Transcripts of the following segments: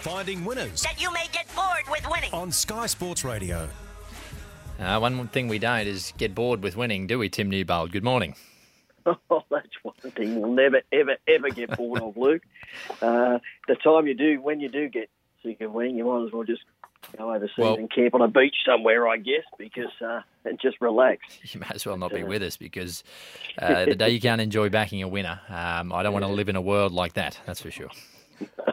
Finding winners that you may get bored with winning. on Sky Sports Radio. Uh, one thing we don't is get bored with winning, do we, Tim Newbold? Good morning. Oh, that's one thing we'll never, ever, ever get bored of, Luke. Uh, the time you do, when you do get sick of winning, you might as well just go overseas Well- and camp on a beach somewhere, I guess, because uh, and just relax. You might as well not be with us because uh, the day you can't enjoy backing a winner, um, I don't want to live in a world like that, that's for sure.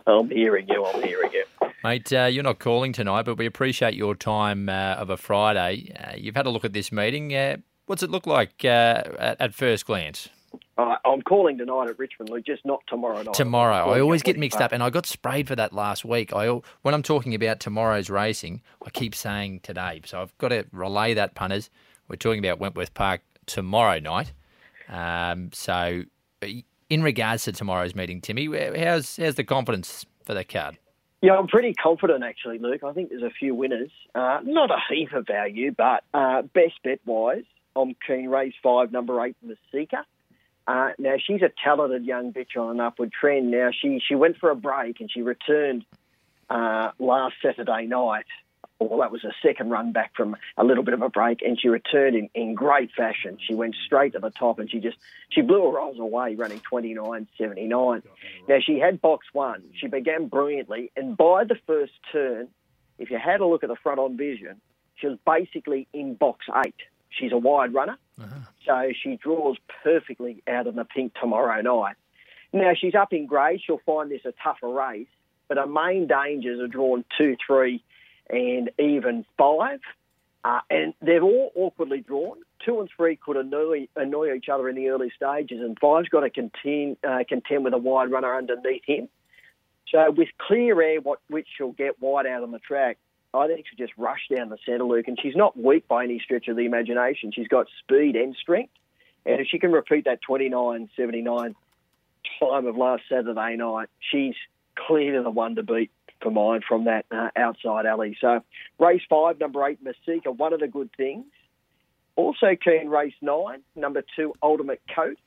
I'm hearing you. I'm hearing you. Mate, uh, you're not calling tonight, but we appreciate your time uh, of a Friday. Uh, you've had a look at this meeting. Uh, what's it look like uh, at, at first glance? Uh, I'm calling tonight at Richmond, Luke, just not tomorrow night. Tomorrow. I always get mixed up, and I got sprayed for that last week. I when I'm talking about tomorrow's racing, I keep saying today. So I've got to relay that, punters. We're talking about Wentworth Park tomorrow night. Um, so, in regards to tomorrow's meeting, Timmy, how's how's the confidence for that card? Yeah, I'm pretty confident actually, Luke. I think there's a few winners. Uh, not a heap of value, but uh, best bet wise, I'm keen race five, number eight, Masika. Uh, now she's a talented young bitch on an upward trend. Now she she went for a break and she returned uh, last Saturday night. Well, that was a second run back from a little bit of a break, and she returned in, in great fashion. She went straight to the top, and she just she blew her rolls away, running 29.79. Now she had box one. She began brilliantly, and by the first turn, if you had a look at the front on vision, she was basically in box eight. She's a wide runner, uh-huh. so she draws perfectly out of the pink tomorrow night. Now she's up in grade. She'll find this a tougher race, but her main dangers are drawn two, three, and even five. Uh, and they're all awkwardly drawn. Two and three could annoy, annoy each other in the early stages, and five's got to contend, uh, contend with a wide runner underneath him. So with clear air, what which she'll get wide out on the track, I think she'll just rush down the centre, Luke. And she's not weak by any stretch of the imagination. She's got speed and strength. And if she can repeat that 29.79 time of last Saturday night, she's clearly the one to beat for mine from that uh, outside alley. So race five, number eight, Masika, one of the good things. Also keen race nine, number two, Ultimate Coat.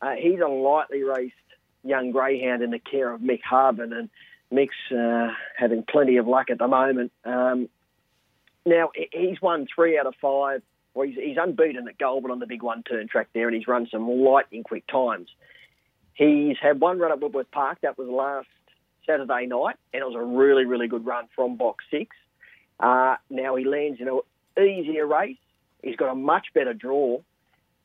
Uh, he's a lightly raced young greyhound in the care of Mick Harbin, and Mick's uh, having plenty of luck at the moment. Um, now, he's won three out of five. Well, he's, he's unbeaten at Goulburn on the big one-turn track there, and he's run some lightning quick times. He's had one run at Wentworth Park. That was last Saturday night, and it was a really, really good run from box six. Uh, now he lands in an easier race. He's got a much better draw,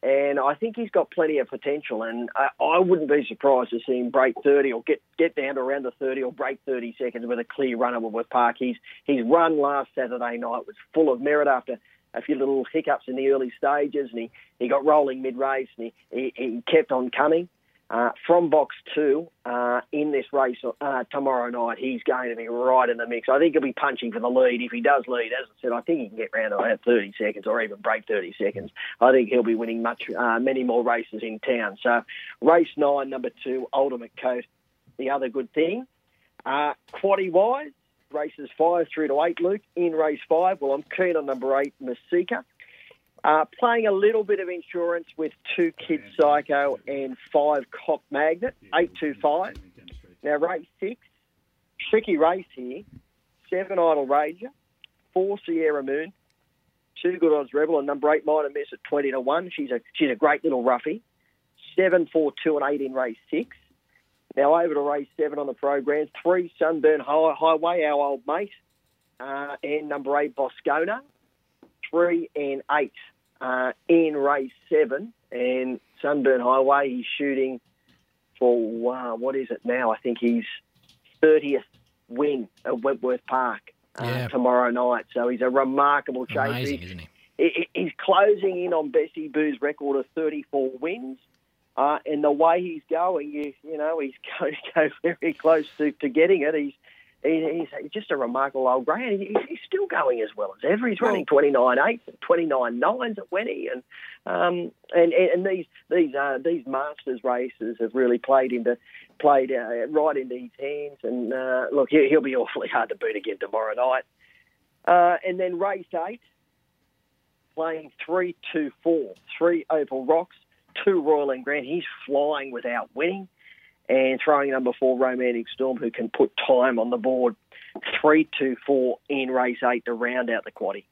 and I think he's got plenty of potential. And I, I wouldn't be surprised to see him break 30 or get, get down to around the 30 or break 30 seconds with a clear run at Wentworth Park. He's, his run last Saturday night was full of merit after a few little hiccups in the early stages, and he, he got rolling mid race, and he, he, he kept on coming. Uh, from box two uh, in this race uh, tomorrow night, he's going to be right in the mix. I think he'll be punching for the lead. If he does lead, as I said, I think he can get round to about 30 seconds or even break 30 seconds. I think he'll be winning much, uh, many more races in town. So, race nine, number two, Ultimate Coat, the other good thing. Uh, quaddy wise, races five through to eight, Luke. In race five, well, I'm keen on number eight, Masika. Uh, playing a little bit of insurance with two Kids Psycho and five Cop Magnet, 825. Now, race six, tricky race here. Seven Idle Ranger, four Sierra Moon, two Good Odds Rebel, and number eight Minor Miss at 20 to 1. She's a, she's a great little roughie. Seven, four, two, and eight in race six. Now over to race seven on the program. Three Sunburn Hi- Highway, our old mate, uh, and number eight Boscona. Three and eight uh, in race seven, and Sunburn Highway. He's shooting for uh, what is it now? I think he's thirtieth win at Wentworth Park uh, Yeah. tomorrow night. So he's a remarkable chaser. Amazing, isn't? He- He's closing in on Bessie Boo's record of 34 wins. Uh, and the way he's going, you, you know, he's going to go very close to, to getting it. He's he, he's just a remarkable old greyhound. He, he's still going as well as ever. He's running 29 eights, 29 nines at Wenny, and um, and and these these uh, these Masters races have really played into played uh, right into his hands. And uh, look, he, he'll be awfully hard to beat again tomorrow night. Uh, and then race eight, playing three, two, four, three Opal Rocks, two Royal and Grand. He's flying without winning, and throwing number four Romantic Storm, who can put time on the board. three, two, four in race eight to round out the quaddy.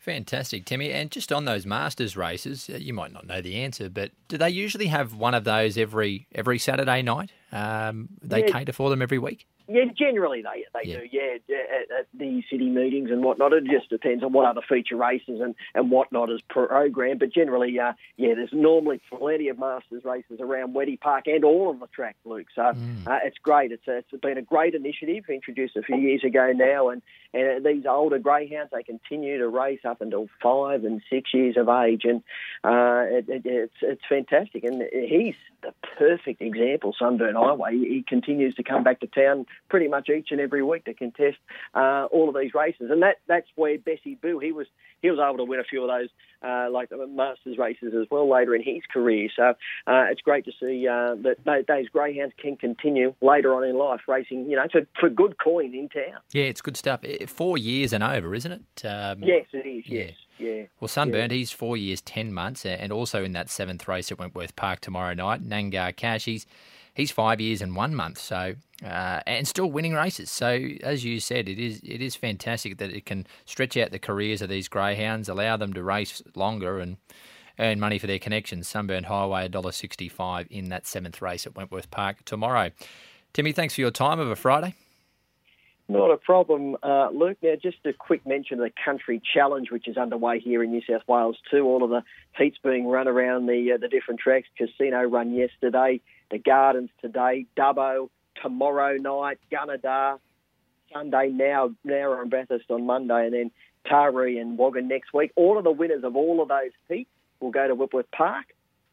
Fantastic, Timmy. And just on those Masters races, uh, you might not know the answer, but do they usually have one of those every every Saturday night? Um, they Yeah. cater for them every week. Yeah, generally they they Yeah. do. Yeah, at, at the city meetings and whatnot. It just depends on what other feature races and, and whatnot is programmed. But generally, uh, yeah, there's normally plenty of Masters races around Weddy Park and all of the track, Luke. So uh, it's great. It's a, it's been a great initiative introduced a few years ago now, and and these older greyhounds they continue to race up until five and six years of age, and uh, it, it, it's it's fantastic. And he's the perfect example, Sunburn Highway. He continues to come back to town pretty much each and every week to contest uh, all of these races, and that that's where Bessie Boo he was he was able to win a few of those uh, like the Masters races as well later in his career. So uh, it's great to see uh, that those greyhounds can continue later on in life racing, you know, for, for good coin in town. Yeah, it's good stuff. Four years and over, isn't it? Um, Yes, it is. Yeah. Yes, yeah. Well, Sunburned, he's four years, ten months, and also in that seventh race at Wentworth Park tomorrow night. Nangar Cash, he's he's five years and one month, so uh, and still winning races. So as you said, it is it is fantastic that it can stretch out the careers of these greyhounds, allow them to race longer and earn money for their connections. Sunburned Highway $1.65 in that seventh race at Wentworth Park tomorrow. Timmy, thanks for your time of a Friday. Not a problem, uh, Luke. Now, just a quick mention of the Country Challenge, which is underway here in New South Wales too. All of the heats being run around the uh, the different tracks. Casino run yesterday, the Gardens today, Dubbo tomorrow night, Gunnedah Sunday, now Nowra and Bathurst on Monday, and then Taree and Wagga next week. All of the winners of all of those heats will go to Wentworth Park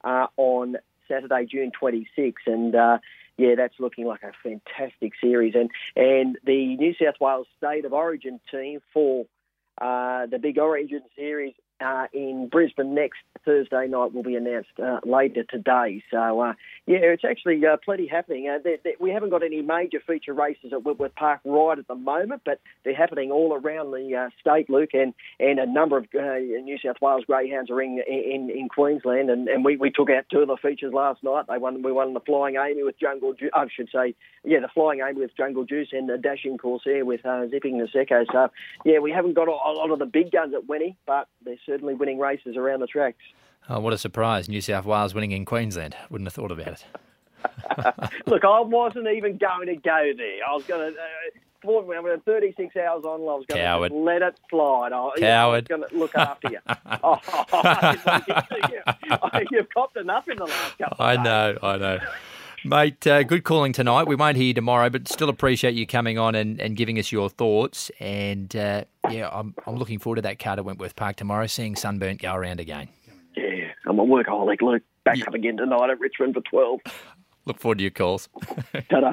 uh, on Saturday, June 26, and uh, yeah, that's looking like a fantastic series. And and the New South Wales State of Origin team for uh, the Big Origin series uh, in Brisbane next Thursday night will be announced uh, later today. So uh, yeah, it's actually uh, plenty happening. Uh, there, there, we haven't got any major feature races at Wentworth Park right at the moment, but they're happening all around the uh, state, Luke, and, and a number of New South Wales greyhounds are in in, in Queensland, and, and we, we took out two of the features last night. They won we won the Flying Amy with Jungle, Ju- I should say, yeah, the Flying Amy with Jungle Juice and the Dashing Corsair with Zipping Niseko. So yeah, we haven't got a, a lot of the big guns at Winnie, but they're certainly winning races around the tracks. Oh, what a surprise. New South Wales winning in Queensland. Wouldn't have thought about it. Look, I wasn't even going to go there. I was going to. Uh, thought when I'm 36 hours on, I was going Coward. to let it slide. I, Coward. I was going to look after you. oh, you- you've copped enough in the last couple. I know, I know. Mate, uh, good calling tonight. We won't hear you tomorrow, but still appreciate you coming on and, and giving us your thoughts. And uh, yeah, I'm, I'm looking forward to that car to Wentworth Park tomorrow, seeing Sunburnt go around again. Yeah, I'm a workaholic, Luke. Back up again tonight at Richmond for 12. Look forward to your calls. Ta-da.